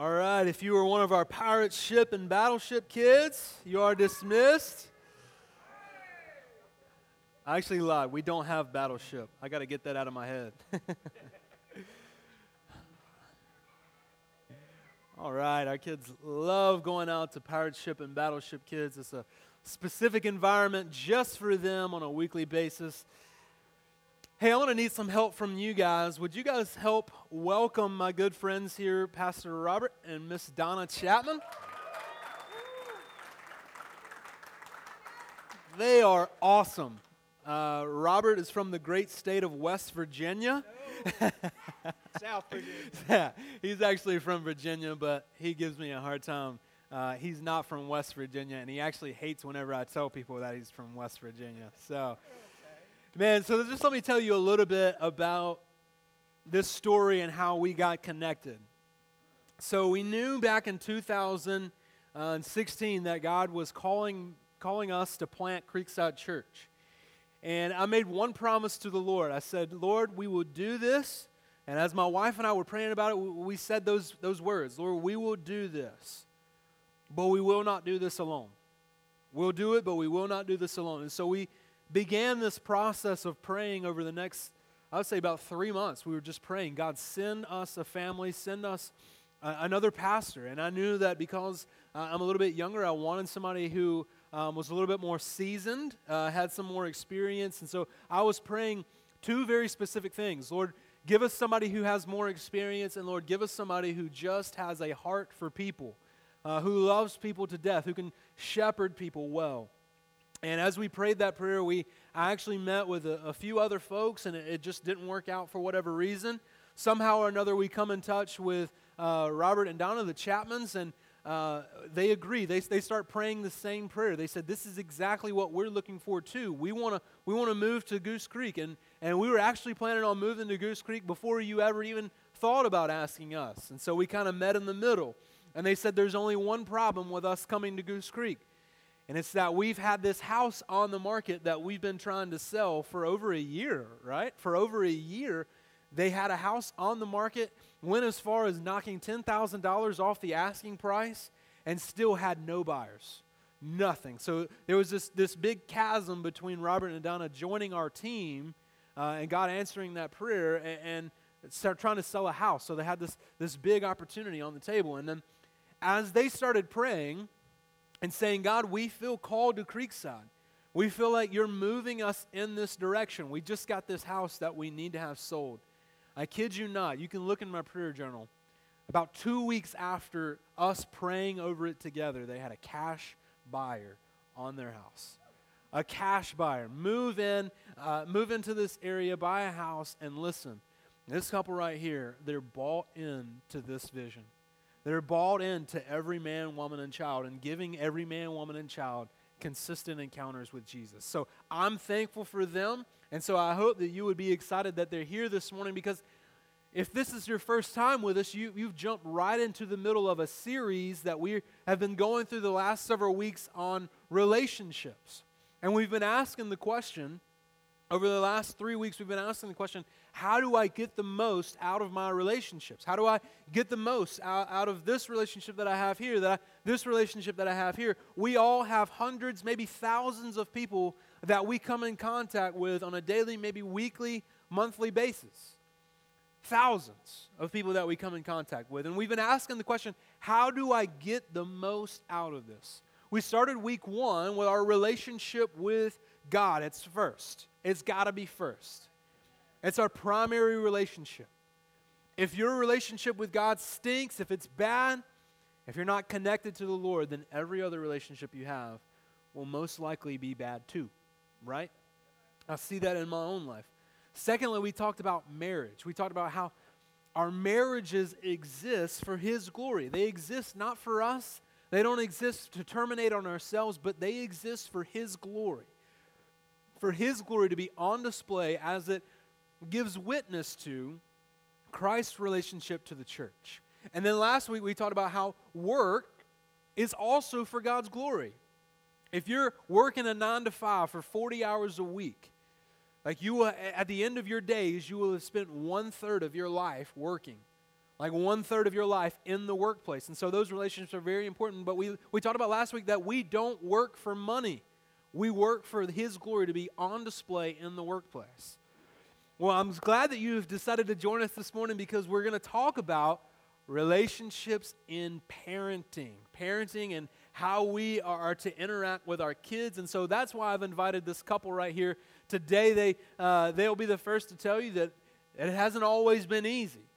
All right, if you were one of our pirate ship and battleship kids, you are dismissed. I actually lied. We don't have battleship. I got to get that out of my head. All right, our kids love going out to pirate ship and battleship kids. It's a specific environment just for them on a weekly basis. Hey, I want to need some help from you guys. Would you guys help welcome my good friends here, Pastor Robert and Miss Donna Chapman? They are awesome. Uh, Robert is from the great state of West Virginia. South Virginia. yeah, he's actually from Virginia, but he gives me a hard time. Uh, he's not from West Virginia, and he actually hates whenever I tell people that he's from West Virginia. So Man, so just let me tell you a little bit about this story and how we got connected. So we knew back in 2016 that God was calling, calling us to plant Creekside Church. And I made one promise to the Lord. I said, Lord, we will do this. And as my wife and I were praying about it, we said those, those words Lord, we will do this, but we will not do this alone. We'll do it, but we will not do this alone. And so we began this process of praying over the next, I would say, about three months. We were just praying, God, send us a family, send us uh, another pastor. And I knew that because uh, I'm a little bit younger, I wanted somebody who um, was a little bit more seasoned, uh, had some more experience. And so I was praying two very specific things Lord, give us somebody who has more experience, and Lord, give us somebody who just has a heart for people, uh, who loves people to death, who can shepherd people well. And as we prayed that prayer, we I actually met with a, a few other folks, and it, it, just didn't work out for whatever reason. Somehow or another, we come in touch with uh, Robert and Donna, the Chapmans, and uh, they agree. They, they start praying the same prayer. They said, This is exactly what we're looking for, too. We want to we wanna move to Goose Creek. And, and we were actually planning on moving to Goose Creek before you ever even thought about asking us. And so we kind of met in the middle. And they said, There's only one problem with us coming to Goose Creek. And it's that we've had this house on the market that we've been trying to sell for over a year, right? For over a year, they had a house on the market, went as far as knocking $10,000 off the asking price, and still had no buyers. Nothing. So there was this, this big chasm between Robert and Donna joining our team uh, and God answering that prayer and, and start trying to sell a house. So they had this, this big opportunity on the table. And then as they started praying, and saying, God, we feel called to Creekside. We feel like you're moving us in this direction. We just got this house that we need to have sold. I kid you not. You can look in my prayer journal. About two weeks after us praying over it together, they had a cash buyer on their house. A cash buyer. Move in, uh, move into this area, buy a house, and listen. This couple right here, they're bought in to this vision. They're bought into every man, woman, and child and giving every man, woman, and child consistent encounters with Jesus. So I'm thankful for them. And so I hope that you would be excited that they're here this morning because if this is your first time with us, you, you've jumped right into the middle of a series that we have been going through the last several weeks on relationships. And we've been asking the question, over the last three weeks, we've been asking the question how do I get the most out of my relationships? How do I get the most out, out of this relationship that I have here, that I, this relationship that I have here? We all have hundreds, maybe thousands of people that we come in contact with on a daily, maybe weekly, monthly basis. Thousands of people that we come in contact with. And we've been asking the question how do I get the most out of this? We started week one with our relationship with God. It's first, it's got to be first. It's our primary relationship. If your relationship with God stinks, if it's bad, if you're not connected to the Lord, then every other relationship you have will most likely be bad too, right? I see that in my own life. Secondly, we talked about marriage. We talked about how our marriages exist for His glory. They exist not for us, they don't exist to terminate on ourselves, but they exist for His glory. For His glory to be on display as it gives witness to Christ's relationship to the church. And then last week we talked about how work is also for God's glory. If you're working a nine to five for 40 hours a week, like you will, at the end of your days, you will have spent one third of your life working. like one third of your life in the workplace. And so those relationships are very important. But we, we talked about last week that we don't work for money, we work for His glory to be on display in the workplace. Well, I'm glad that you've decided to join us this morning because we're going to talk about relationships in parenting, parenting and how we are to interact with our kids. And so that's why I've invited this couple right here today. They, uh, they'll be the first to tell you that it hasn't always been easy.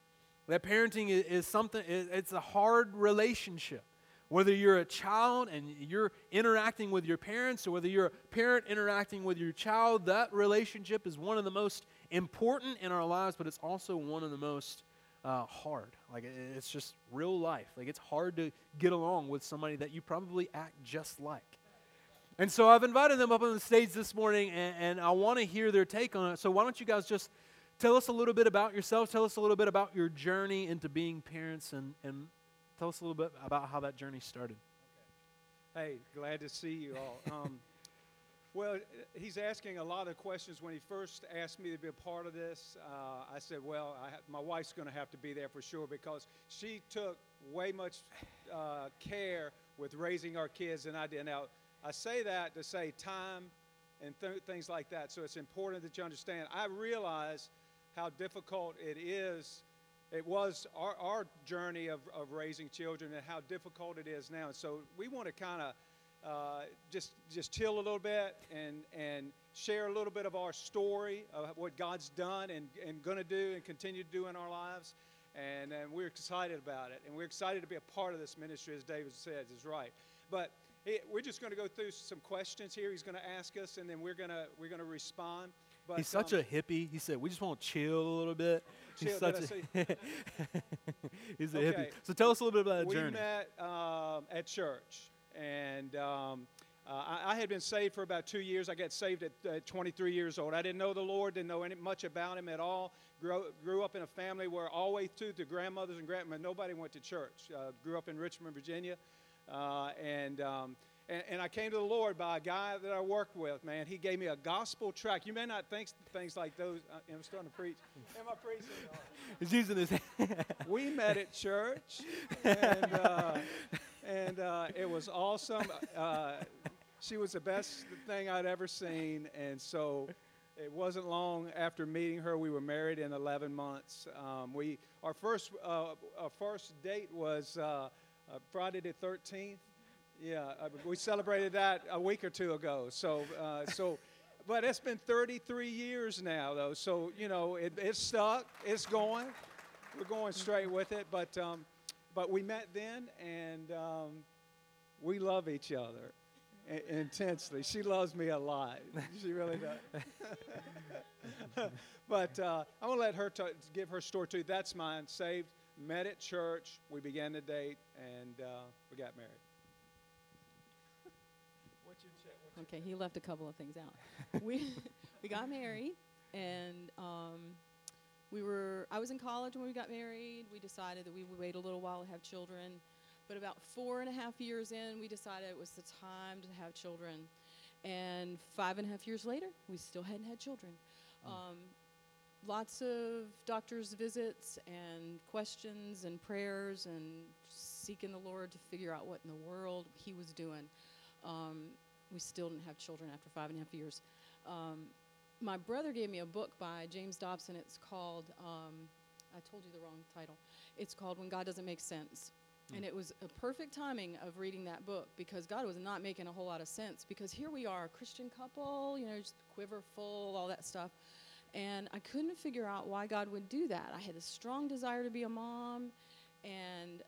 That parenting is, is something, it's a hard relationship. Whether you're a child and you're interacting with your parents, or whether you're a parent interacting with your child, that relationship is one of the most important in our lives, but it's also one of the most uh, hard. Like it's just real life. Like it's hard to get along with somebody that you probably act just like. And so I've invited them up on the stage this morning, and, and I want to hear their take on it. So why don't you guys just tell us a little bit about yourselves? Tell us a little bit about your journey into being parents, and, and tell us a little bit about how that journey started. Hey, glad to see you all. Um, well, he's asking a lot of questions. When he first asked me to be a part of this, uh, I said, well, I my wife's going to have to be there for sure because she took way much uh, care with raising our kids than I did. Now, I say that to say time and th- things like that. So it's important that you understand. I realize how difficult it is. It was our, our journey of, of raising children and how difficult it is now. So we want to kind of uh, just just chill a little bit and and share a little bit of our story of what God's done and, and going to do and continue to do in our lives. And, and we're excited about it. And we're excited to be a part of this ministry, as David says, is right. But it, we're just going to go through some questions here. He's going to ask us, and then we're going to we're going to respond. But, He's such um, a hippie. He said, "We just want to chill a little bit." He's such a He's a okay. hippie. So tell us a little bit about that we journey. We met um, at church, and um, uh, I, I, had been saved for about two years. I got saved at uh, 23 years old. I didn't know the Lord, didn't know any, much about Him at all. Grew, grew up in a family where all the way through to grandmothers and grandmothers, nobody went to church. Uh, grew up in Richmond, Virginia, uh, and, um, and, and I came to the Lord by a guy that I worked with. Man, he gave me a gospel tract. You may not think things like those. Uh, I'm starting to preach. Am I preaching? He's using his. we met at church, and uh, and uh, it was awesome. Uh, she was the best thing I'd ever seen, and so it wasn't long after meeting her. We were married in 11 months. Um, we our first uh, our first date was uh, uh, Friday the 13th. Yeah, uh, we celebrated that a week or two ago. So so. But it's been 33 years now, though. So, you know, it, it's stuck. It's going. We're going straight with it. But um, but we met then, and um, we love each other intensely. She loves me a lot. She really does. but uh, I'm to let her t- give her story too. That's mine. Saved, met at church. We began to date, and uh, we got married. Okay, he left a couple of things out. we we got married, and um, we were I was in college when we got married. We decided that we would wait a little while to have children. But about four and a half years in, we decided it was the time to have children. And five and a half years later, we still hadn't had children. Mm. Um, lots of doctor's visits and questions and prayers and seeking the Lord to figure out what in the world He was doing. Um, we still didn't have children after five and a half years. Um, my brother gave me a book by James Dobson. It's called, um, I told you the wrong title. It's called When God Doesn't Make Sense. Mm. And it was a perfect timing of reading that book because God was not making a whole lot of sense. Because here we are, a Christian couple, you know, just quiver full, all that stuff. And I couldn't figure out why God would do that. I had a strong desire to be a mom. And,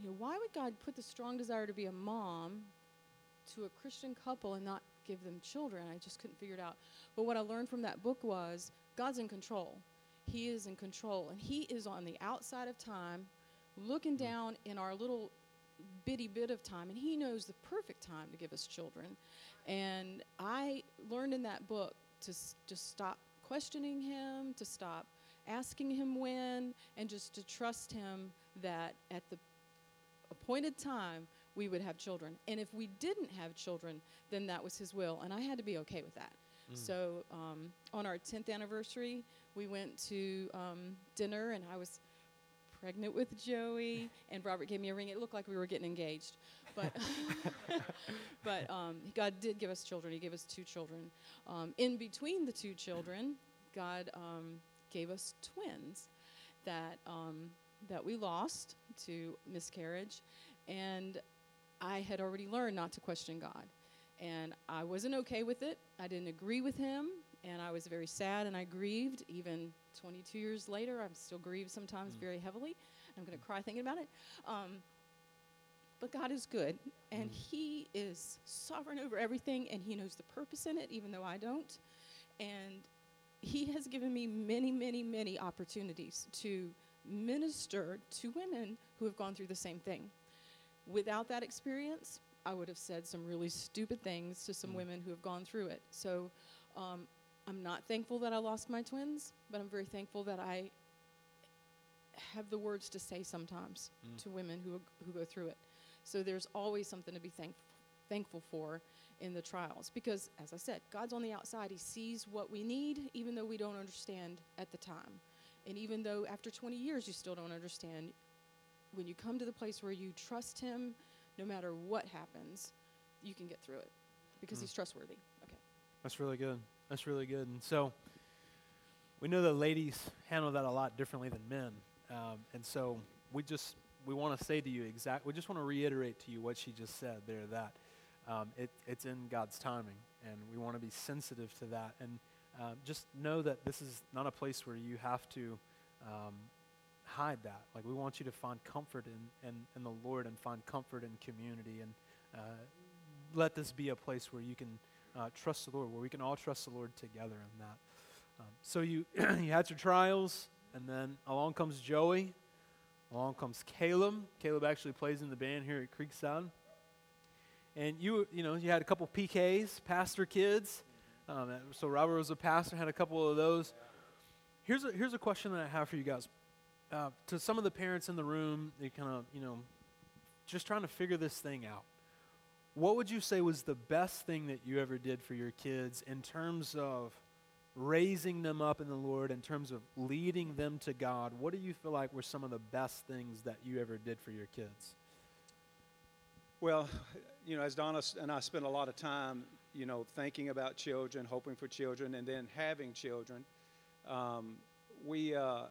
you know, why would God put the strong desire to be a mom to a Christian couple and not give them children. I just couldn't figure it out. But what I learned from that book was God's in control. He is in control, and He is on the outside of time, looking mm-hmm. down in our little bitty bit of time, and He knows the perfect time to give us children. And I learned in that book to just stop questioning Him, to stop asking Him when, and just to trust Him that at the appointed time we would have children. And if we didn't have children, then that was His will. And I had to be okay with that. Mm. So on our 10th anniversary, we went to um, dinner, and I was pregnant with Joey, and Robert gave me a ring. It looked like we were getting engaged, but but um, God did give us children. He gave us two children. Um, in between the two children, God um, gave us twins that um, that we lost to miscarriage, and I had already learned not to question God, and I wasn't okay with it. I didn't agree with Him, and I was very sad, and I grieved. Even 22 years later, I'm still grieved sometimes Mm. very heavily. I'm going to cry thinking about it. Um, but God is good, and Mm. He is sovereign over everything, and He knows the purpose in it, even though I don't. And He has given me many, many, many opportunities to minister to women who have gone through the same thing. Without that experience, I would have said some really stupid things to some Mm. women who have gone through it. So um, I'm not thankful that I lost my twins, but I'm very thankful that I have the words to say sometimes Mm. to women who, who go through it. So there's always something to be thank, thankful for in the trials. Because, as I said, God's on the outside. He sees what we need, even though we don't understand at the time. And even though after 20 years you still don't understand, when you come to the place where you trust Him, no matter what happens, you can get through it because Mm. He's trustworthy. Okay. That's really good. That's really good. And so we know that ladies handle that a lot differently than men. Um, and so we just we want to say to you exact. We just want to reiterate to you what she just said there. That um, it, it's in God's timing, and we want to be sensitive to that. And um, just know that this is not a place where you have to um, hide that. Like we want you to find comfort in, in, in the Lord and find comfort in community, and uh, let this be a place where you can uh, trust the Lord, where we can all trust the Lord together in that. Um, so you you had your trials, and then along comes Joey, along comes Caleb. Caleb actually plays in the band here at Creekside. And you you know you had a couple PKs, pastor kids. Um, so Robert was a pastor, had a couple of those. Here's a here's a question that I have for you guys. Uh, to some of the parents in the room, they kind of you know just trying to figure this thing out what would you say was the best thing that you ever did for your kids in terms of raising them up in the Lord, in terms of leading them to God? What do you feel like were some of the best things that you ever did for your kids? Well, you know, as Donna and I spent a lot of time, you know, thinking about children, hoping for children, and then having children, um, we uh,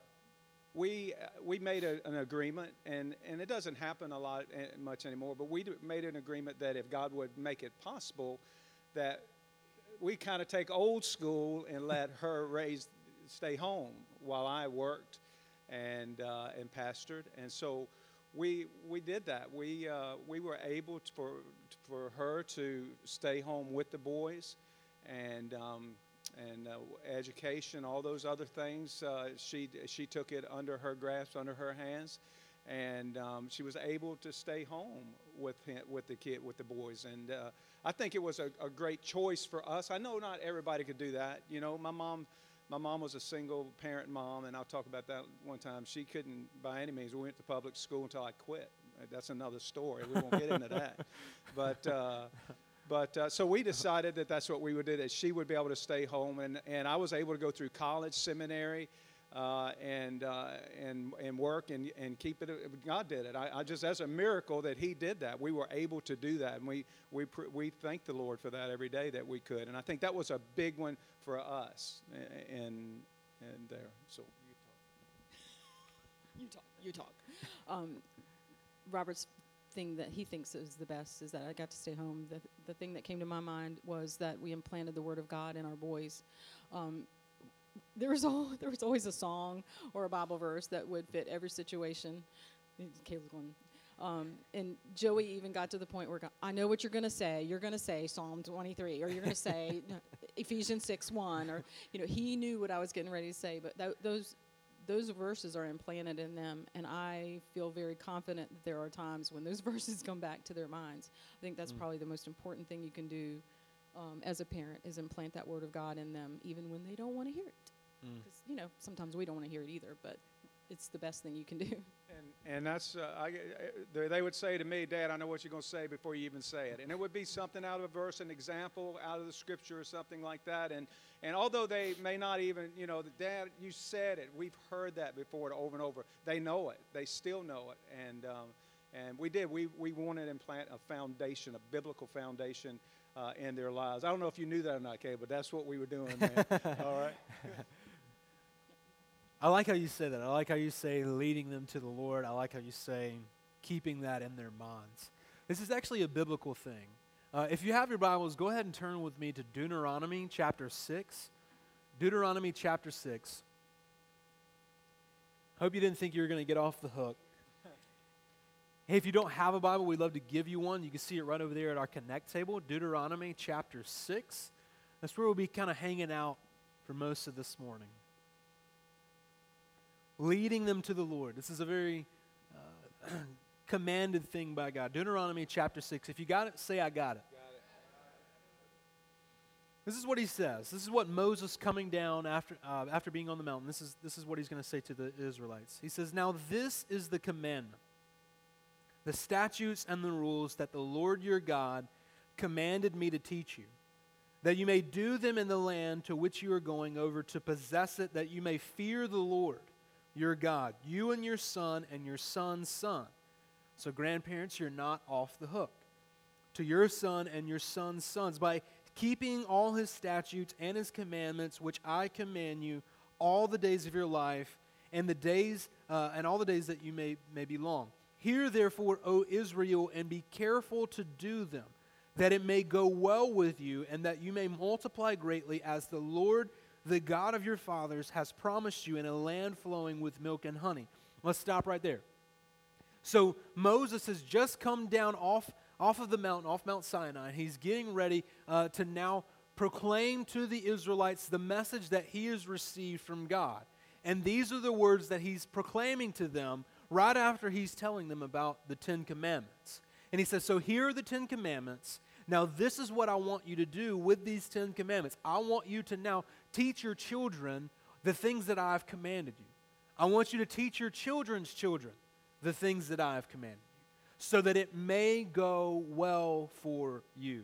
we uh, we made a, an agreement, and and it doesn't happen a lot uh, much anymore. But we made an agreement that if God would make it possible, that we kind of take old school and let her raise, stay home while I worked and uh, and pastored, and so we we did that. We uh, we were able to, for for her to stay home with the boys, and um, and uh, education, all those other things. Uh, she she took it under her grasp, under her hands, and um, she was able to stay home with him, with the kid, with the boys. And uh, I think it was a, a great choice for us. I know not everybody could do that. You know, my mom. My mom was a single parent mom, and I'll talk about that one time. She couldn't, by any means, we went to public school until I quit. That's another story. We won't get into that. But uh, but uh, so we decided that that's what we would do. That she would be able to stay home, and, and I was able to go through college, seminary, uh, and uh, and and work and and keep it. God did it. I, I just that's a miracle that He did that. We were able to do that, and we we we thank the Lord for that every day that we could. And I think that was a big one for us. And and there. So You talk. You talk. Um, Robert's thing that he thinks is the best is that I got to stay home. The, the thing that came to my mind was that we implanted the Word of God in our boys. Um, there was all there was always a song or a Bible verse that would fit every situation. Caleb's going. Um, and Joey even got to the point where I know what you're going to say. You're going to say Psalm 23, or you're going to say Ephesians 6 1, or you know he knew what I was getting ready to say. But tho- those those verses are implanted in them, and I feel very confident that there are times when those verses come back to their minds. I think that's Mm. probably the most important thing you can do um, as a parent is implant that word of God in them, even when they don't want to hear it. Mm. Because you know sometimes we don't want to hear it either, but it's the best thing you can do. And, and that's, uh, I, I- they- they would say to me, Dad, I know what you're going to say before you even say it. And it would be something out of a verse, an example out of the scripture or something like that. And, And although they may not even, you know, Dad, you said it. We've heard that before over and over. They know it. They still know it. And um, and we did. We we wanted to implant a foundation, a biblical foundation uh, in their lives. I don't know if you knew that or not, Kay, but that's what we were doing. Man. All right. I like how you say that. I like how you say leading them to the Lord. I like how you say keeping that in their minds. This is actually a biblical thing. Uh, if you have your Bibles, go ahead and turn with me to Deuteronomy chapter 6. Deuteronomy chapter 6. Hope you didn't think you were going to get off the hook. Hey, if you don't have a Bible, we'd love to give you one. You can see it right over there at our Connect table, Deuteronomy chapter 6. That's where we'll be kind of hanging out for most of this morning leading them to the Lord. This is a very uh, commanded thing by God. Deuteronomy chapter 6. If you got it, say, I got it. This is what he says. This is what Moses coming down after, uh, after being on the mountain, this is, this is what he's going to say to the Israelites. He says, Now this is the commandment, the statutes and the rules that the Lord your God commanded me to teach you, that you may do them in the land to which you are going over to possess it, that you may fear the Lord your God, you and your son and your son's son. So, grandparents, you're not off the hook. To your son and your son's sons, by keeping all his statutes and his commandments, which I command you all the days of your life, and the days uh, and all the days that you may, may be long. Hear therefore, O Israel, and be careful to do them, that it may go well with you, and that you may multiply greatly, as the Lord the God of your fathers has promised you in a land flowing with milk and honey. Let's stop right there. So Moses has just come down off, off of the mountain, off Mount Sinai. He's getting ready uh, to now proclaim to the Israelites the message that he has received from God. And these are the words that he's proclaiming to them right after he's telling them about the Ten Commandments. And he says, So here are the Ten Commandments. Now, this is what I want you to do with these Ten Commandments. I want you to now teach your children the things that I've commanded you. I want you to teach your children's children the things that I have commanded you, so that it may go well for you.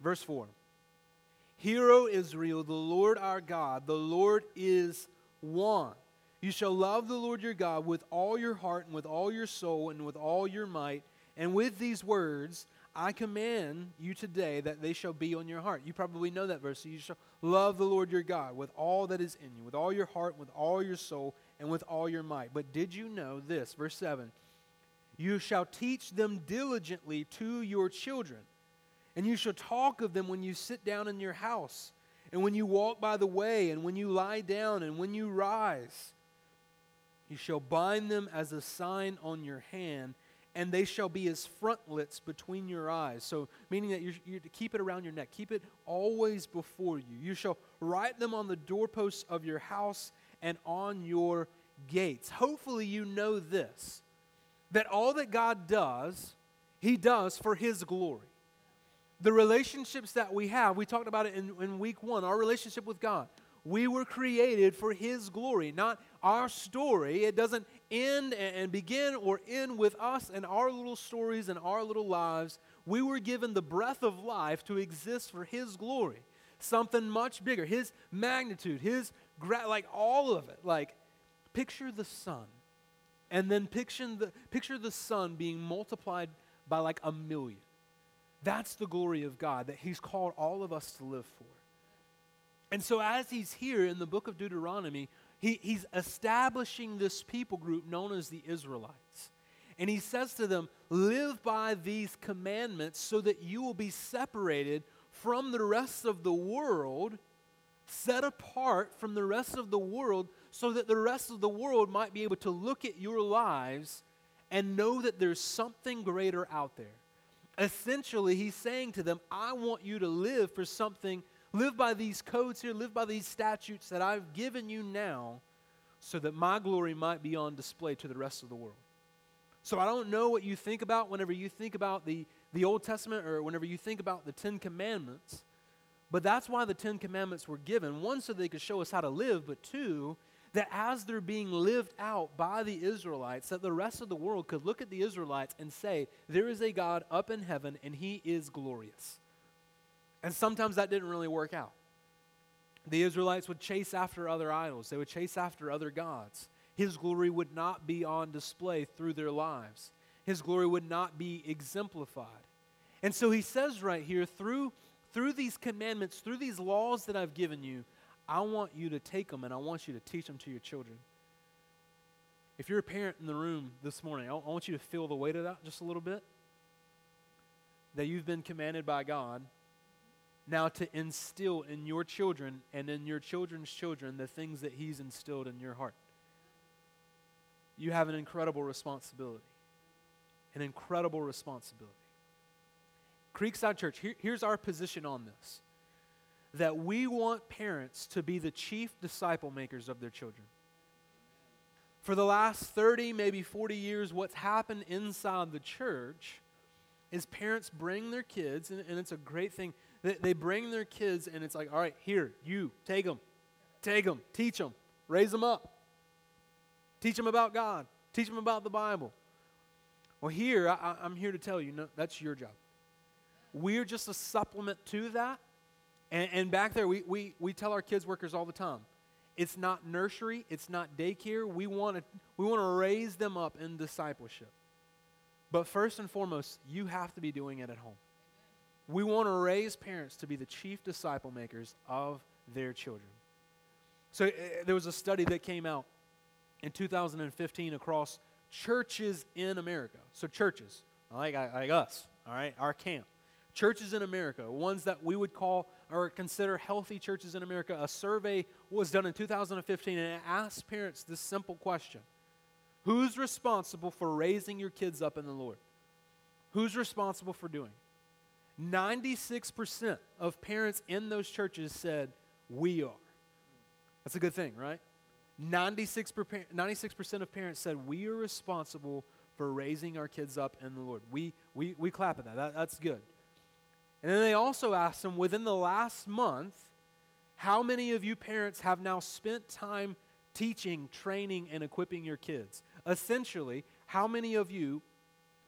Verse 4 Hear, O Israel, the Lord our God, the Lord is one. You shall love the Lord your God with all your heart and with all your soul and with all your might. And with these words, I command you today that they shall be on your heart. You probably know that verse. You shall love the Lord your God with all that is in you, with all your heart, with all your soul, and with all your might. But did you know this? Verse 7 You shall teach them diligently to your children, and you shall talk of them when you sit down in your house, and when you walk by the way, and when you lie down, and when you rise. You shall bind them as a sign on your hand and they shall be as frontlets between your eyes. So, meaning that you're, to keep it around your neck, keep it always before you. You shall write them on the doorposts of your house and on your gates. Hopefully, you know this that all that God does, He does for His glory. The relationships that we have, we talked about it in, in week one, our relationship with God. We were created for His glory, not our story. It doesn't end and begin or end with us and our little stories and our little lives. We were given the breath of life to exist for His glory, something much bigger, His magnitude, His, gra- like all of it. Like, picture the sun, and then picture the, picture the sun being multiplied by like a million. That's the glory of God that He's called all of us to live for. And so, as he's here in the book of Deuteronomy, he, he's establishing this people group known as the Israelites. And he says to them, Live by these commandments so that you will be separated from the rest of the world, set apart from the rest of the world, so that the rest of the world might be able to look at your lives and know that there's something greater out there. Essentially, he's saying to them, I want you to live for something Live by these codes here, live by these statutes that I've given you now so that my glory might be on display to the rest of the world. So I don't know what you think about whenever you think about the, the Old Testament or whenever you think about the Ten Commandments, but that's why the Ten Commandments were given. One, so they could show us how to live, but two, that as they're being lived out by the Israelites, that the rest of the world could look at the Israelites and say, There is a God up in heaven, and he is glorious. And sometimes that didn't really work out. The Israelites would chase after other idols, they would chase after other gods. His glory would not be on display through their lives, His glory would not be exemplified. And so he says right here through, through these commandments, through these laws that I've given you, I want you to take them and I want you to teach them to your children. If you're a parent in the room this morning, I want you to feel the weight of that just a little bit. That you've been commanded by God now to instill in your children and in your children's children the things that He's instilled in your heart. You have an incredible responsibility. An incredible responsibility. Creekside Church, here, here's our position on this that we want parents to be the chief disciple makers of their children. For the last 30, maybe 40 years, what's happened inside the church is parents bring their kids, and, and it's a great thing. They, they bring their kids, and it's like, all right, here, you, take them, take them, teach them, raise them up, teach them about God, teach them about the Bible. Well, here, I, I'm here to tell you, no, that's your job. We're just a supplement to that. And, and back there, we, we, we tell our kids workers all the time it's not nursery, it's not daycare. We want to we want to raise them up in discipleship. But first and foremost, you have to be doing it at home. We want to raise parents to be the chief disciple makers of their children. So uh, there was a study that came out in 2015 across churches in America. So churches, like, like us, all right, our camp. Churches in America, ones that we would call or consider healthy churches in America, a survey was done in 2015 and it asked parents this simple question Who's responsible for raising your kids up in the Lord? Who's responsible for doing? 96% of parents in those churches said, We are. That's a good thing, right? 96%, 96% of parents said, We are responsible for raising our kids up in the Lord. We, we, we clap at that. that that's good. And then they also asked them within the last month, how many of you parents have now spent time teaching, training, and equipping your kids? Essentially, how many of you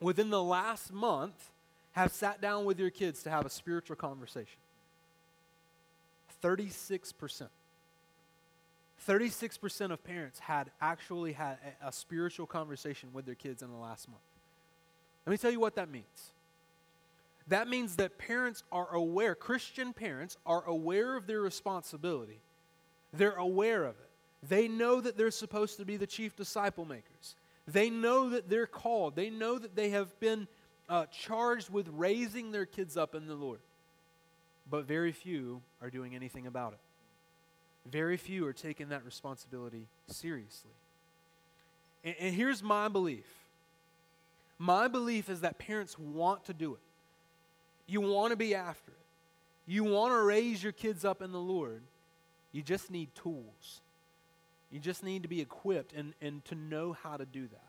within the last month have sat down with your kids to have a spiritual conversation? 36%. 36% of parents had actually had a, a, spiritual conversation with their kids in the last month. Let me tell you what that means. That means that parents are aware, Christian parents are aware of their responsibility. They're aware of it. They know that they're supposed to be the chief disciple makers. They know that they're called. They know that they have been uh, charged with raising their kids up in the Lord. But very few are doing anything about it. Very few are taking that responsibility seriously. And, and here's my belief my belief is that parents want to do it. You want to be after it. You want to raise your kids up in the Lord. You just need tools. You just need to be equipped and, and to know how to do that.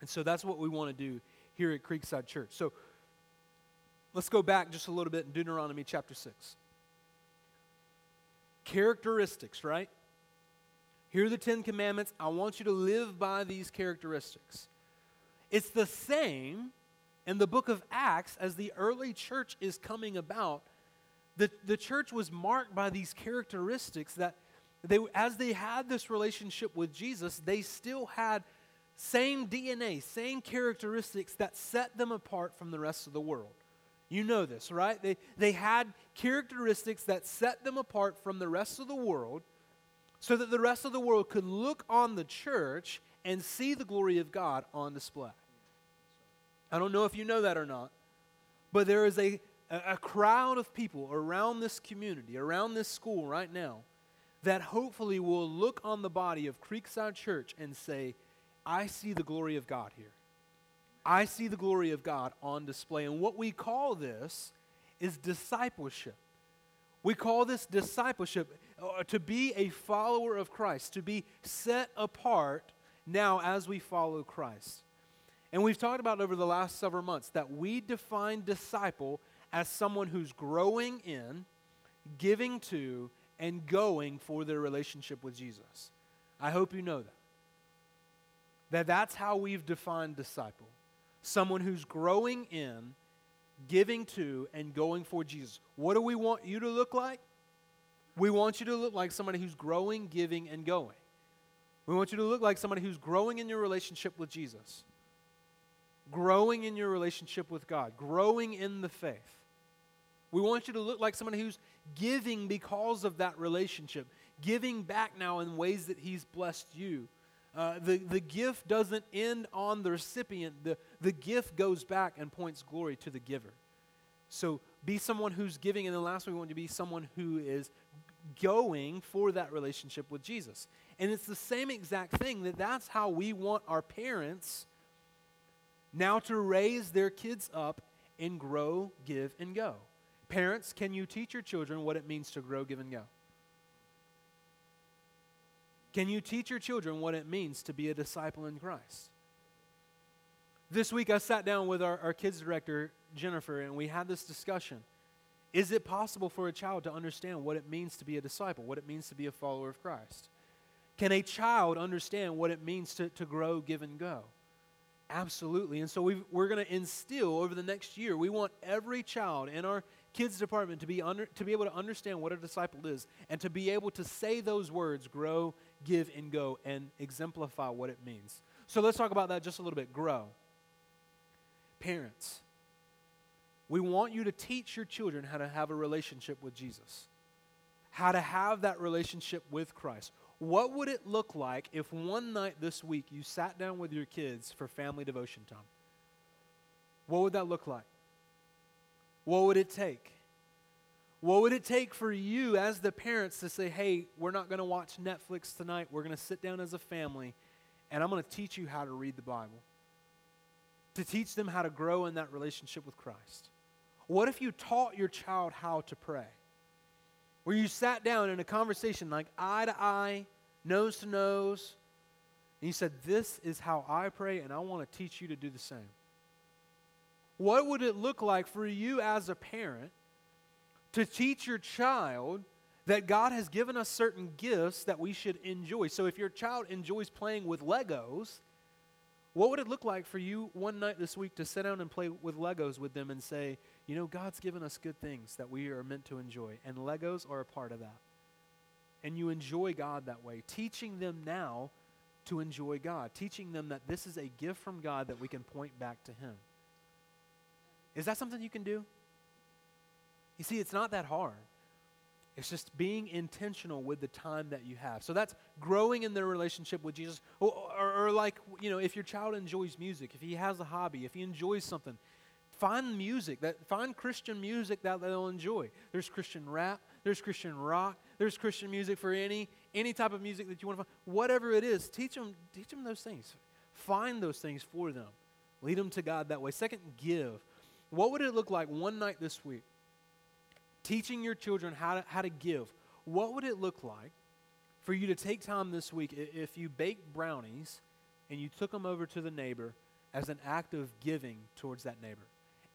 And so that's what we want to do here at Creekside Church. So let's go back just a little bit in Deuteronomy chapter 6. Characteristics, right? Here are the Ten Commandments. I want you to live by these characteristics. It's the same in the book of Acts, as the early church is coming about, the, the church was marked by these characteristics that they, as they had this relationship with Jesus, they still had same DNA, same characteristics that set them apart from the rest of the world. You know this, right? They, they had characteristics that set them apart from the rest of the world so that the rest of the world could look on the church and see the glory of God on display. I don't know if you know that or not, but there is a, a crowd of people around this community, around this school right now, that hopefully will look on the body of Creekside Church and say, I see the glory of God here. I see the glory of God on display. And what we call this is discipleship. We call this discipleship uh, to be a follower of Christ, to be set apart now as we follow Christ. And we've talked about over the last several months that we define disciple as someone who's growing in, giving to, and going for their relationship with Jesus. I hope you know that. That that's how we've defined disciple. Someone who's growing in, giving to, and going for Jesus. What do we want you to look like? We want you to look like somebody who's growing, giving, and going. We want you to look like somebody who's growing in your relationship with Jesus, growing in your relationship with God, growing in the faith. We want you to look like somebody who's giving because of that relationship, giving back now in ways that He's blessed you. Uh, the, the gift doesn't end on the recipient, the, the gift goes back and points glory to the giver. So be someone who's giving, and then last we want to be someone who is going for that relationship with Jesus. And it's the same exact thing that that's how we want our parents now to raise their kids up and grow, give, and go. Parents, can you teach your children what it means to grow, give, and go? Can you teach your children what it means to be a disciple in Christ? This week I sat down with our, our kids director, Jennifer, and we had this discussion. Is it possible for a child to understand what it means to be a disciple, what it means to be a follower of Christ? Can a child understand what it means to, to grow, give, and go? Absolutely. And so we are going to instill over the next year, we want every child in our kids department to be, under, to be able to understand what a disciple is and to be able to say those words, grow, give, and go, and exemplify what it means. So let's talk about that just a little bit. Grow. Parents, we want you to teach your children how to have a relationship with Jesus, how to have that relationship with Christ. What would it look like if one night this week you sat down with your kids for family devotion time? What would that look like? What would it take? What would it take for you as the parents to say, hey, we're not going to watch Netflix tonight. We're going to sit down as a family, and I'm going to teach you how to read the Bible, to teach them how to grow in that relationship with Christ? What if you taught your child how to pray? Where you sat down in a conversation like eye to eye, nose to nose, and you said, This is how I pray, and I want to teach you to do the same. What would it look like for you as a parent to teach your child that God has given us certain gifts that we should enjoy? So if your child enjoys playing with Legos, what would it look like for you one night this week to sit down and play with Legos with them and say, you know, God's given us good things that we are meant to enjoy, and Legos are a part of that. And you enjoy God that way, teaching them now to enjoy God, teaching them that this is a gift from God that we can point back to Him. Is that something you can do? You see, it's not that hard. It's just being intentional with the time that you have. So that's growing in their relationship with Jesus. Or, or, or, like, you know, if your child enjoys music, if he has a hobby, if he enjoys something, find music, that find Christian music that they'll enjoy. There's Christian rap, there's Christian rock, there's Christian music for any any type of music that you want to find. Whatever it is, teach them, teach them those things. Find those things for them. Lead them to God that way. Second, give. What would it look like one night this week? Teaching your children how to, how to give. What would it look like for you to take time this week if you baked brownies and you took them over to the neighbor as an act of giving towards that neighbor?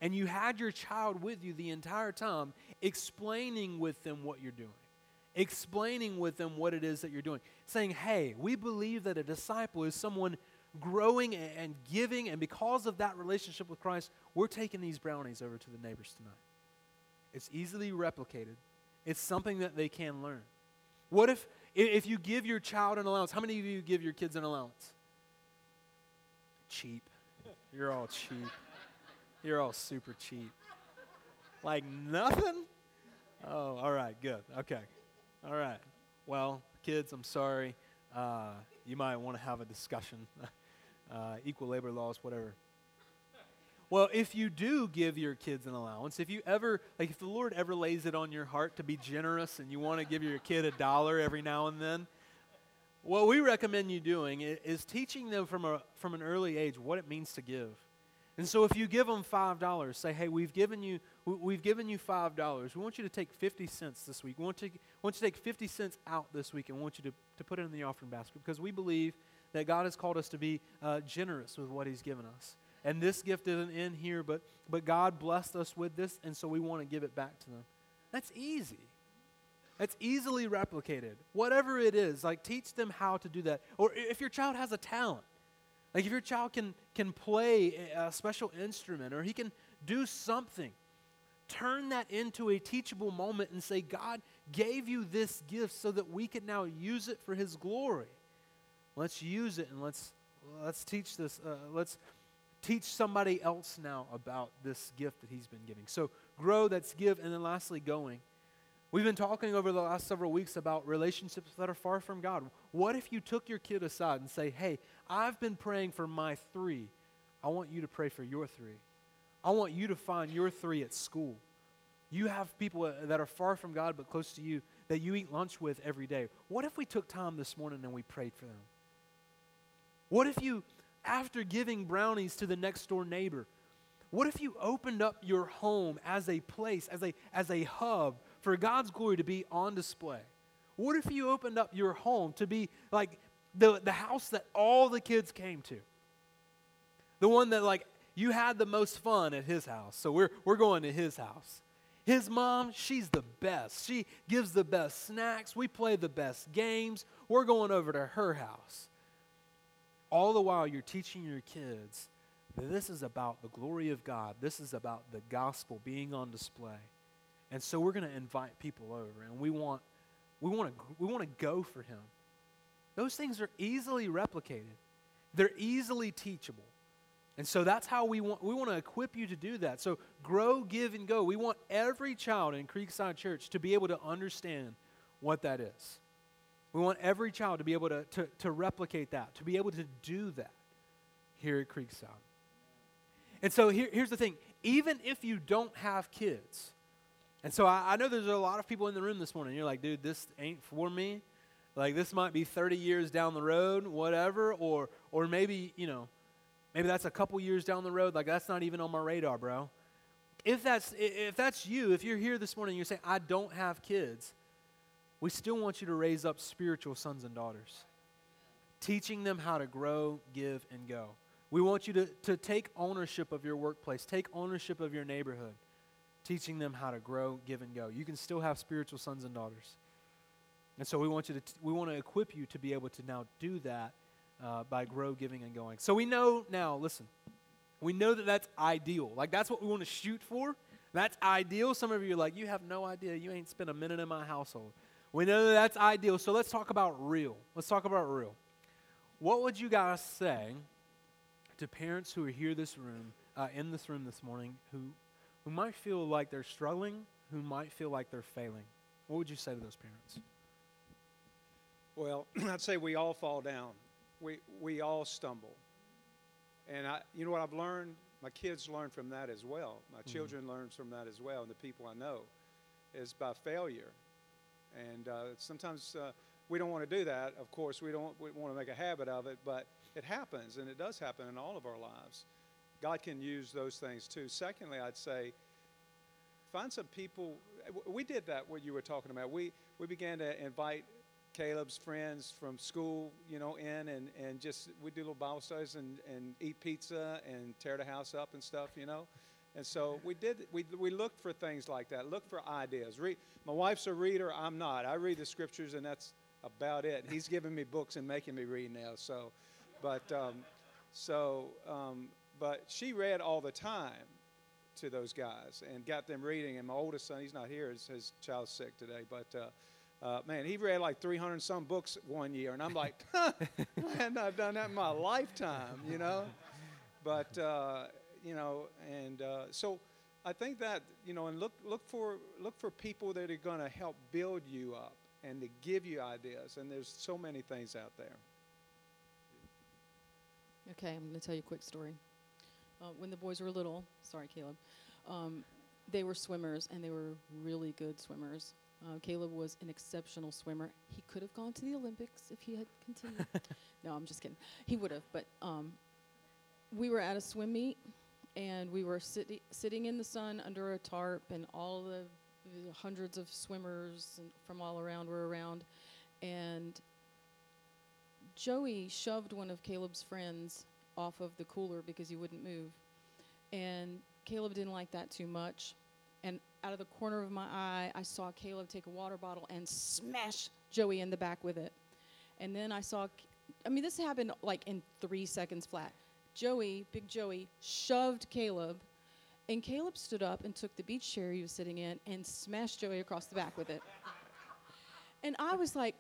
And you had your child with you the entire time, explaining with them what you're doing, explaining with them what it is that you're doing, saying, Hey, we believe that a disciple is someone growing and giving, and because of that relationship with Christ, we're taking these brownies over to the neighbors tonight. It's easily replicated, it's something that they can learn. What if, if you give your child an allowance? How many of you give your kids an allowance? Cheap. You're all cheap. You're all super cheap. Like nothing? Oh, all right, good. Okay. All right. Well, kids, I'm sorry. Uh, you might want to have a discussion. uh, equal labor laws, whatever. Well, if you do give your kids an allowance, if you ever, like if the Lord ever lays it on your heart to be generous and you want to give your kid a dollar every now and then, what we recommend you doing is teaching them from, a, from an early age what it means to give. And so if you give them $5, say, hey, we've given you, we've given you $5. We want you to take 50 cents this week. We want, to, want you to take 50 cents out this week and want you to, to put it in the offering basket because we believe that God has called us to be uh, generous with what He's given us. And this gift isn't in here, but, but God blessed us with this, and so we want to give it back to them. That's easy. That's easily replicated. Whatever it is, like teach them how to do that. Or if your child has a talent, like if your child can, can play a special instrument or he can do something, turn that into a teachable moment and say, God, gave you this gift so that we can now use it for His glory. Let's use it and let's let's teach this. Uh, let's teach somebody else now about this gift that He's been giving. So grow. That's give, and then lastly, going. We've been talking over the last several weeks about relationships that are far from God. What if you took your kid aside and say, "Hey, I've been praying for my three. I want you to pray for your three. I want you to find your three at school." You have people that are far from God but close to you that you eat lunch with every day. What if we took time this morning and we prayed for them? What if you, after giving brownies to the next door neighbor, what if you opened up your home as a place, as a, as a hub for God's glory to be on display? What if you opened up your home to be like the, the house that all the kids came to? The one that, like, you had the most fun at his house. So we're, we're going to his house. His mom, she's the best. She gives the best snacks. We play the best games. We're going over to her house. All the while, you're teaching your kids that this is about the glory of God. This is about the gospel being on display. And so we're going to invite people over, and we want, we want to, we want to go for Him. Those things are easily replicated. They're easily teachable. And so that's how we want we want to equip you to do that. So grow, give, and go. We want every child in Creekside Church to be able to understand what that is. We want every child to be able to, to, to replicate that, to be able to do that here at Creekside. And so here, here's the thing even if you don't have kids, and so I, I know there's a lot of people in the room this morning, you're like, dude, this ain't for me. Like, this might be 30 years down the road, whatever, or, or maybe, you know, Maybe that's a couple years down the road. Like that's not even on my radar, bro. If that's if that's you, if you're here this morning and you're saying I don't have kids, we still want you to raise up spiritual sons and daughters. Teaching them how to grow, give, and go. We want you to, to take ownership of your workplace, take ownership of your neighborhood, teaching them how to grow, give, and go. You can still have spiritual sons and daughters. And so we want you to we want to equip you to be able to now do that uh, by grow, giving, and going. So we know now, listen, we know that that's ideal. Like, that's what we want to shoot for. That's ideal. Some of you are like, you have no idea. You ain't spent a minute in my household. We know that that's ideal. So let's talk about real. Let's talk about real. What would you guys say to parents who are here this room, uh, in this room this morning, who, who might feel like they're struggling, who might feel like they're failing? What would you say to those parents? Well, I'd say we all fall down we, we all stumble. And I, you know what I've learned? My kids learn from that as well. My mm-hmm. children learn from that as well, and the people I know, is by failure. And uh, sometimes uh, we don't want to do that. Of course, we don't we want to make a habit of it, but it happens, and it does happen in all of our lives. God can use those things too. Secondly, I'd say find some people. We did that. What you were talking about. We we began to invite Caleb's friends from school, you know, in and, and just we do little Bible studies and, and eat pizza and tear the house up and stuff, you know. And so we did. We, we looked for things like that. Look for ideas. Read. My wife's a reader. I'm not. I read the scriptures, and that's about it. He's giving me books and making me read now. So, but um, so um, but she read all the time to those guys and got them reading. And my oldest son, he's not here. His, his child's sick today, but. Uh, uh, man, he read like 300 some books one year, and I'm like, I hadn't I've done that in my lifetime, you know. But uh, you know, and uh, so I think that you know, and look look for look for people that are going to help build you up and to give you ideas. And there's so many things out there. Okay, I'm going to tell you a quick story. Uh, when the boys were little, sorry, Caleb, um, they were swimmers and they were really good swimmers. Uh, Caleb was an exceptional swimmer. He could have gone to the Olympics if he had continued. no, I'm just kidding. He would have. But um, we were at a swim meet, and we were sitting sitting in the sun under a tarp, and all the, the hundreds of swimmers from all around were around, and Joey shoved one of Caleb's friends off of the cooler because he wouldn't move, and Caleb didn't like that too much and out of the corner of my eye, I saw Caleb take a water bottle and smash Joey in the back with it. And then I saw, I mean, this happened like in three seconds flat. Joey, big Joey, shoved Caleb, and Caleb stood up and took the beach chair he was sitting in and smashed Joey across the back with it. And I was like,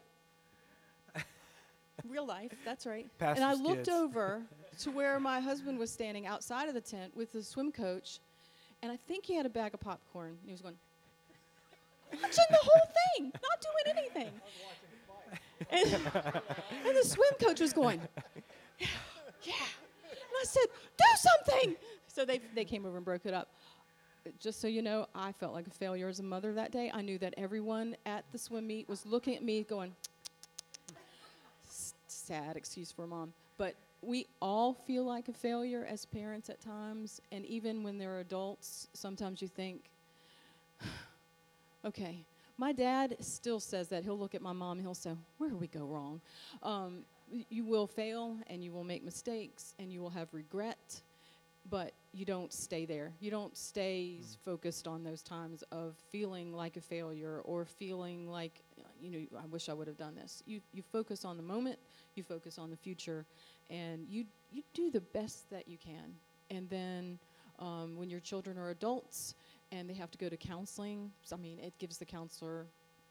real life, that's right. Pastor's and I looked kids. over to where my husband was standing outside of the tent with the swim coach, and I think he had a bag of popcorn. He was going, watching the whole thing, not doing anything. And, and the swim coach was going, yeah, yeah. And I said, do something. So they, they came over and broke it up. Just so you know, I felt like a failure as a mother that day. I knew that everyone at the swim meet was looking at me going, sad excuse for mom. But we all feel like a failure as parents at times. And even when they're adults, sometimes you think, okay, my dad still says that. He'll look at my mom he'll say, Where did we go wrong? Um, you will fail and you will make mistakes and you will have regret, but you don't stay there. You don't stay s- focused on those times of feeling like a failure or feeling like, you know, I wish I would have done this. You, you focus on the moment, you focus on the future, and you, you do the best that you can. And then um, when your children are adults, and they have to go to counseling. So, I mean, it gives the counselor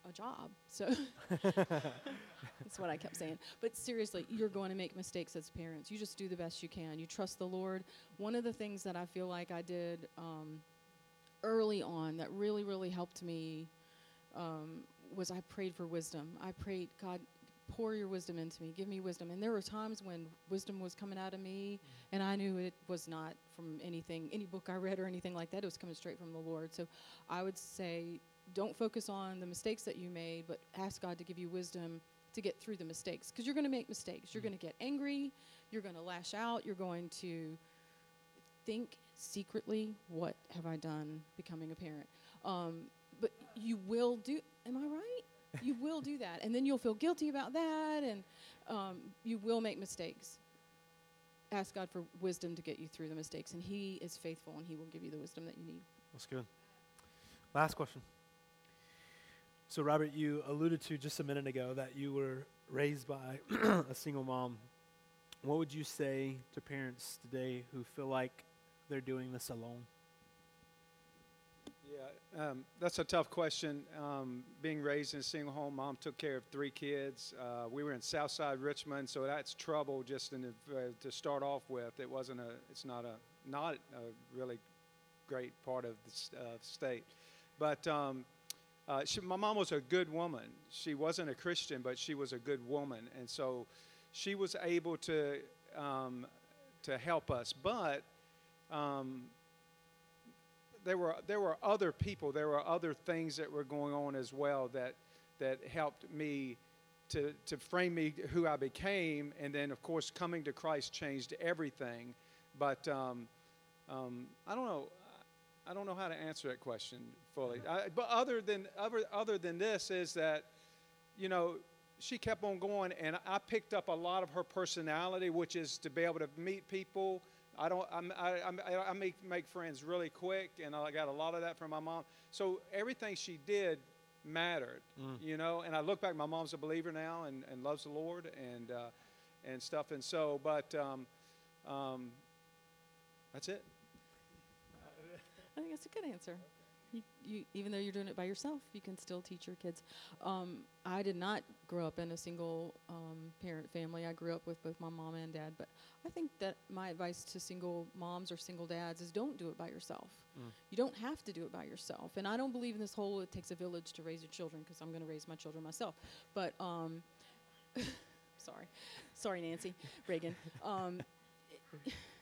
a job. So that's what I kept saying. But seriously, you're going to make mistakes as parents. You just do the best you can. You trust the Lord. One of the things that I feel like I did um, early on that really, really helped me um, was I prayed for wisdom. I prayed, God, pour your wisdom into me. Give me wisdom. And there were times when wisdom was coming out of me, and I knew it was not from anything, any book I read or anything like that. It was coming straight from the Lord. So I would say, don't focus on the mistakes that you made, but ask God to give you wisdom to get through the mistakes. Because you're going to make mistakes. You're going to get angry. You're going to lash out. You're going to think secretly, what have I done becoming a parent? Um, you will do, am I right? you will do that. And then you'll feel guilty about that, and um, you will make mistakes. Ask God for wisdom to get you through the mistakes, and He is faithful, and He will give you the wisdom that you need. That's good. Last question. So, Robert, you alluded to just a minute ago that you were raised by a single mom. What would you say to parents today who feel like they're doing this alone? Yeah, um, that's a tough question. Um, being raised in a single home, mom took care of three kids. Uh, we were in Southside Richmond, so that's trouble just the, uh, to start off with. It wasn't a, it's not a, not a really great part of the uh, state. But um, uh, she, my mom was a good woman. She wasn't a Christian, but she was a good woman, and so she was able to um, to help us. But um, there were there were other people, there were other things that were going on as well that that helped me to to frame me who I became, and then of course coming to Christ changed everything. But um, um, I don't know. I don't know how to answer that question fully. I, but other than other other than this is that, you know, she kept on going, and I picked up a lot of her personality, which is to be able to meet people. I don't. I'm, I, I'm, I make make friends really quick, and I got a lot of that from my mom. So everything she did mattered, Mm. you know. And I look back, my mom's a believer now and, and loves the Lord and uh, and stuff. And so, but um, um, that's it. I think that's a good answer. You, you, even though you're doing it by yourself, you can still teach your kids. Um, I did not grow up in a single um, parent family. I grew up with both my mom and dad. But I think that my advice to single moms or single dads is don't do it by yourself. Mm. You don't have to do it by yourself. And I don't believe in this whole it takes a village to raise your children because I'm going to raise my children myself. But um, sorry, sorry, Nancy Reagan.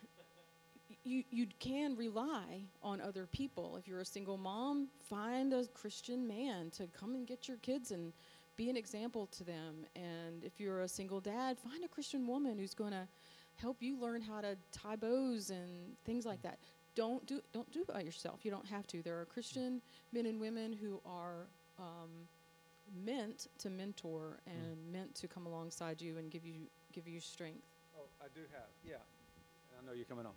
You you can rely on other people. If you're a single mom, find a Christian man to come and get your kids and be an example to them. And if you're a single dad, find a Christian woman who's going to help you learn how to tie bows and things like that. Don't do don't do it by yourself. You don't have to. There are Christian men and women who are um, meant to mentor and meant to come alongside you and give you give you strength. Oh, I do have, yeah. I know you're coming on.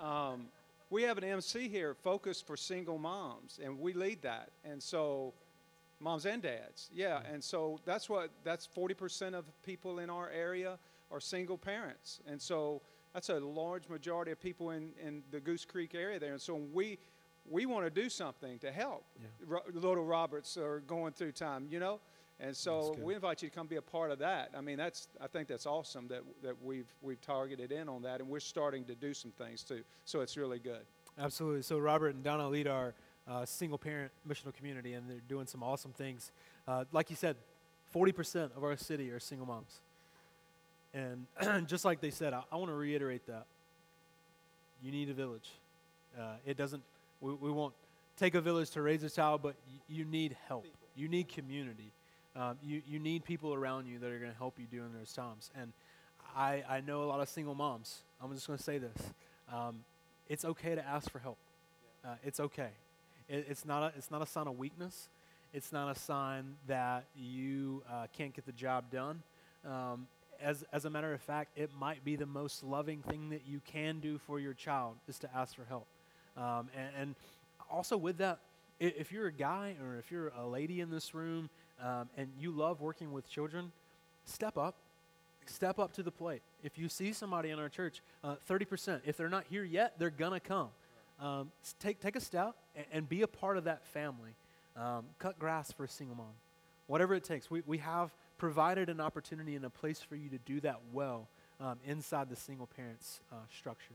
Um, we have an MC here focused for single moms, and we lead that. And so, moms and dads, yeah. And so that's what that's 40% of people in our area are single parents, and so that's a large majority of people in, in the Goose Creek area there. And so we we want to do something to help Yeah. Ro- little Roberts are going through time, you know. And so we invite you to come be a part of that. I mean, that's I think that's awesome that that we've we've targeted in on that, and we're starting to do some things too. So it's really good. Absolutely. So Robert and Donna lead our uh, single parent missional community, and they're doing some awesome things. Uh, like you said, 40% of our city are single moms. And just like they said, I, I want to reiterate that. You need a village. Uh, it doesn't, we, we won't take a village to raise a child, but you need help. You need community. Um, you, you need people around you that are going to help you during those times. And I, I know a lot of single moms. I'm just going to say this. Um, it's okay to ask for help. Uh, it's okay. It, it's, not a, it's not a sign of weakness. It's not a sign that you uh, can't get the job done. Um, as, as a matter of fact, it might be the most loving thing that you can do for your child is to ask for help. Um, and, and also with that, if you're a guy or if you're a lady in this room um, and you love working with children, step up. Step up to the plate. If you see somebody in our church, uh, 30%, if they're not here yet, they're going to come. Um, take, take a step and, and be a part of that family. Um, cut grass for a single mom. Whatever it takes. We, we have provided an opportunity and a place for you to do that well um, inside the single parents uh, structure.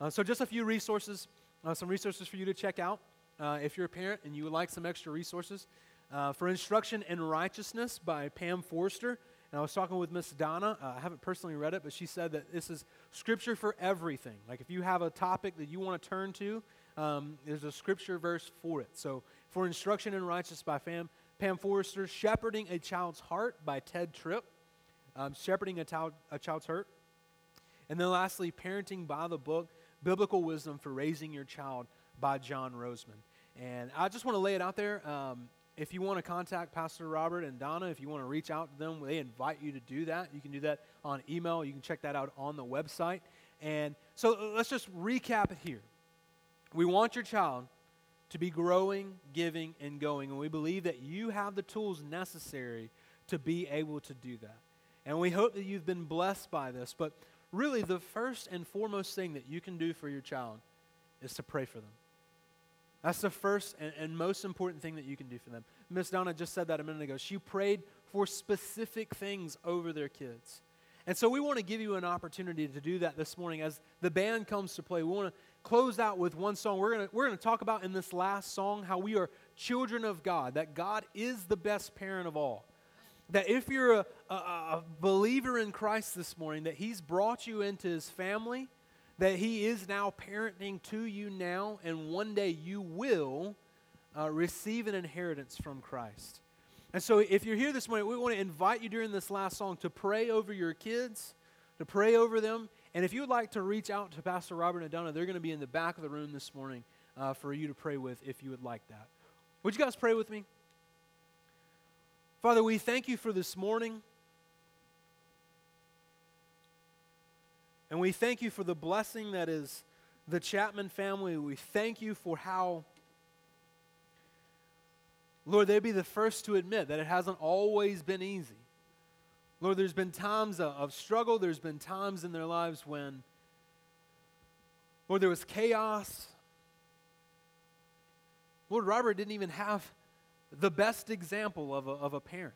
Uh, so, just a few resources, uh, some resources for you to check out uh, if you're a parent and you would like some extra resources. Uh, for Instruction in Righteousness by Pam Forster. And I was talking with Miss Donna. Uh, I haven't personally read it, but she said that this is scripture for everything. Like if you have a topic that you want to turn to, um, there's a scripture verse for it. So, for Instruction in Righteousness by Pam, Pam Forrester, Shepherding a Child's Heart by Ted Tripp, um, Shepherding a, child, a Child's Heart. And then lastly, Parenting by the Book, Biblical Wisdom for Raising Your Child by John Rosemond. And I just want to lay it out there. Um, if you want to contact Pastor Robert and Donna, if you want to reach out to them, they invite you to do that. You can do that on email. You can check that out on the website. And so uh, let's just recap it here. We want your child to be growing, giving, and going. And we believe that you have the tools necessary to be able to do that. And we hope that you've been blessed by this. But really, the first and foremost thing that you can do for your child is to pray for them. That's the first and, and most important thing that you can do for them. Miss Donna just said that a minute ago. She prayed for specific things over their kids. And so we want to give you an opportunity to do that this morning as the band comes to play. We want to close out with one song. We're going to, we're going to talk about in this last song how we are children of God, that God is the best parent of all. That if you're a, a, a believer in Christ this morning, that He's brought you into His family, that He is now parenting to you now, and one day you will uh, receive an inheritance from Christ. And so, if you're here this morning, we want to invite you during this last song to pray over your kids, to pray over them. And if you would like to reach out to Pastor Robert and Donna, they're going to be in the back of the room this morning uh, for you to pray with if you would like that. Would you guys pray with me? Father, we thank you for this morning. And we thank you for the blessing that is the Chapman family. We thank you for how Lord, they'd be the first to admit that it hasn't always been easy. Lord, there's been times of, struggle, there's been times in their lives when, Lord, there was chaos. Lord, Robert didn't even have the best example of a, of a parent.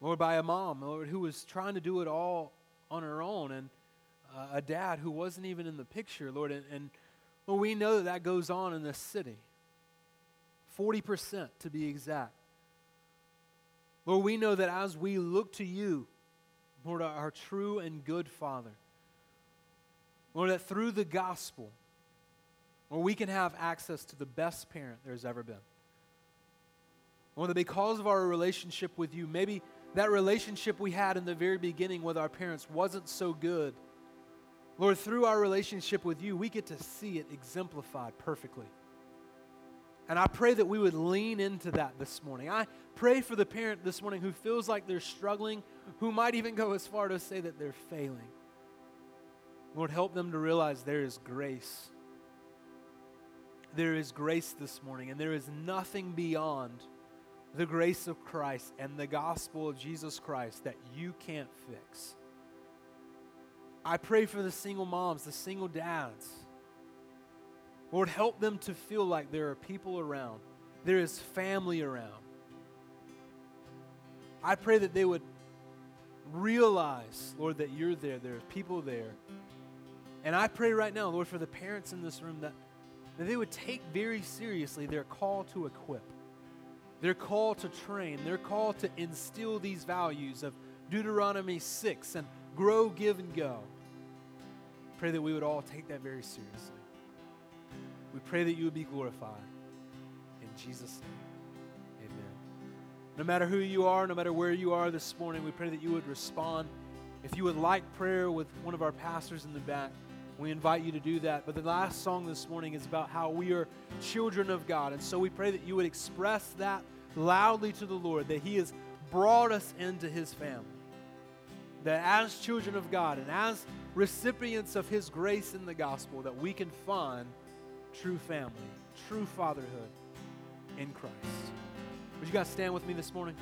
Lord, by a mom, Lord, who was trying to do it all on her own, and a dad who wasn't even in the picture, Lord. And, and Lord, we know that that goes on in this city. 40% to be exact. Lord, we know that as we look to you, Lord, our true and good Father, Lord, that through the gospel, Lord, we can have access to the best parent there's ever been. Lord, that because of our relationship with you, maybe that relationship we had in the very beginning with our parents wasn't so good. Lord, through our relationship with you, we get to see it exemplified perfectly. And I pray that we would lean into that this morning. I pray for the parent this morning who feels like they're struggling, who might even go as far to say that they're failing. Lord, help them to realize there is grace. There is grace this morning, and there is nothing beyond the grace of Christ and the gospel of Jesus Christ that you can't fix. I pray for the single moms, the single dads. Lord, help them to feel like there are people around, there is family around. I pray that they would realize, Lord, that you're there. there are people there. And I pray right now, Lord, for the parents in this room that, that they would take very seriously their call to equip, their call to train, their call to instill these values of Deuteronomy 6 and grow, give, and go. Pray that we would all take that very seriously. We pray that you would be glorified. In Jesus' name, amen. No matter who you are, no matter where you are this morning, we pray that you would respond. If you would like prayer with one of our pastors in the back, we invite you to do that. But the last song this morning is about how we are children of God. And so we pray that you would express that loudly to the Lord, that He has brought us into His family. That as children of God and as recipients of His grace in the gospel, that we can find true family, true fatherhood in Christ. Would you guys stand with me this morning?